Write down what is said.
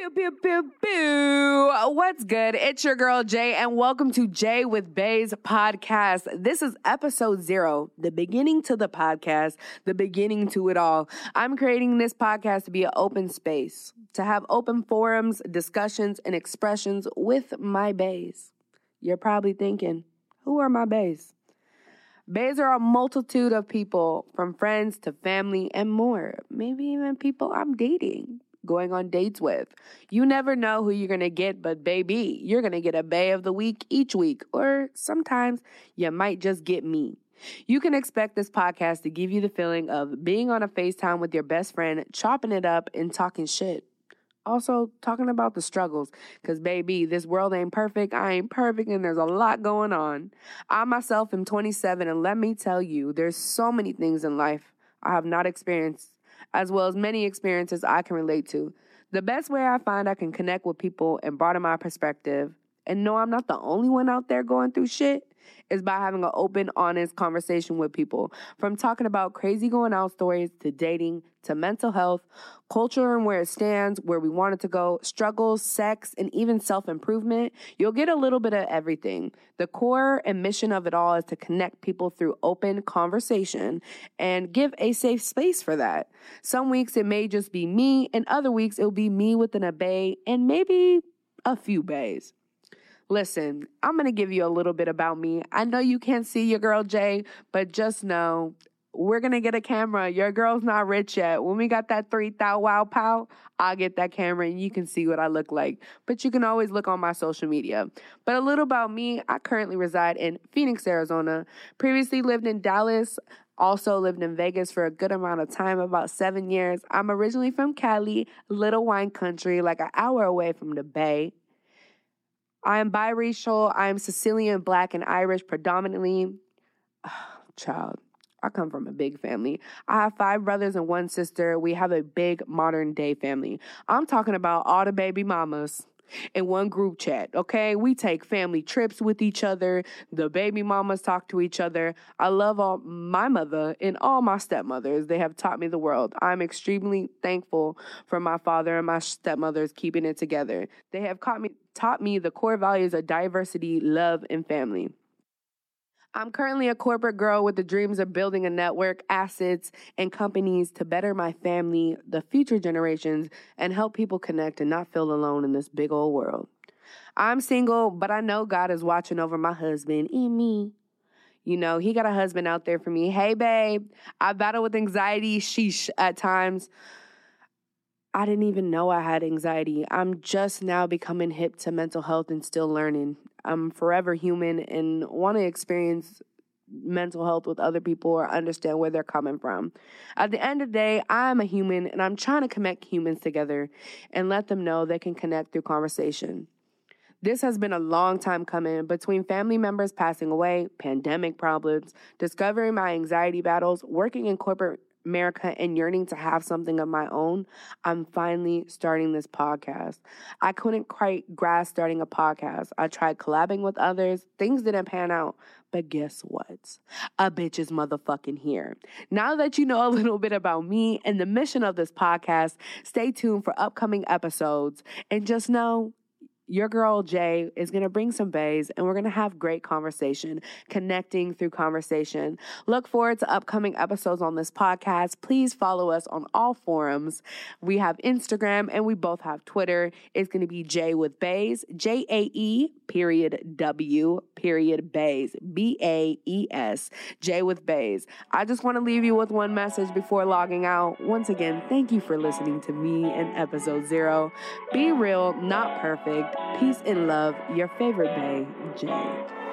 Pew, pew, pew. What's good? It's your girl Jae, and welcome to Jae with Baes podcast. This is episode zero, the beginning to the podcast, the beginning to it all. I'm creating this podcast to be an open space, to have open forums, discussions, and expressions with my baes. You're probably thinking, who are my baes? Baes are a multitude of people, from friends to family and more. Maybe even people I'm dating going on dates with. You never know who you're going to get, but baby, you're going to get a bae of the week each week, or sometimes you might just get me. You can expect this podcast to give you the feeling of being on a FaceTime with your best friend, chopping it up and talking shit. Also, talking about the struggles, because baby, this world ain't perfect. I ain't perfect, and there's a lot going on. I myself am 27, and let me tell you, there's so many things in life I have not experienced as well as many experiences I can relate to. The best way I find I can connect with people and broaden my perspective and know I'm not the only one out there going through shit is by having an open, honest conversation with people. From talking about crazy going out stories to dating to mental health, culture and where it stands, where we want it to go, struggles, sex, and even self improvement, you'll get a little bit of everything. The core and mission of it all is to connect people through open conversation and give a safe space for that. Some weeks it may just be me, and other weeks it'll be me within a bae and maybe a few baes. Listen, I'm going to give you a little bit about me. I know you can't see your girl Jae, but just know we're going to get a camera. Your girl's not rich yet. When we got that 3,000 wow pow, I'll get that camera and you can see what I look like. But you can always look on my social media. But a little about me I currently reside in Phoenix, Arizona. Previously lived in Dallas. Also lived in Vegas for a good amount of time, about seven years. I'm originally from Cali, little wine country, like an hour away from the Bay. I am biracial. I am Sicilian, black, and Irish predominantly. Oh, child, I come from a big family. I have five brothers and one sister. We have a big modern day family. I'm talking about all the baby mamas in one group chat. Okay, we take family trips with each other. The baby mamas talk to each other. I love all my mother and all my stepmothers. They have taught me the world. I'm extremely thankful for my father and my stepmothers keeping it together. They have taught me taught me the core values of diversity, love, and family. I'm currently a corporate girl with the dreams of building a network, assets, and companies to better my family, the future generations, and help people connect and not feel alone in this big old world. I'm single, but I know God is watching over my husband and me. You know, he got a husband out there for me. Hey, babe, I battle with anxiety, sheesh, at times. I didn't even know I had anxiety. I'm just now becoming hip to mental health and still learning. I'm forever human and want to experience mental health with other people or understand where they're coming from. At the end of the day, I'm a human and I'm trying to connect humans together and let them know they can connect through conversation. This has been a long time coming between family members passing away, pandemic problems, discovering my anxiety battles, working in corporate America and yearning to have something of my own, I'm finally starting this podcast. I couldn't quite grasp starting a podcast. I tried collabing with others, things didn't pan out. But guess what? A bitch is motherfucking here. Now that you know a little bit about me and the mission of this podcast, stay tuned for upcoming episodes and just know your girl Jae is going to bring some baes and we're going to have great conversation, connecting through conversation. Look forward to upcoming episodes on this podcast. Please follow us on all forums. We have Instagram and we both have Twitter. It's going to be Jae with Baes, J A E period W period Baes, B A E S, Jae with Baes. I just want to leave you with one message before logging out. Once again, thank you for listening to me in episode zero. Be real, not perfect. Peace and love, your favorite Bae, Jae.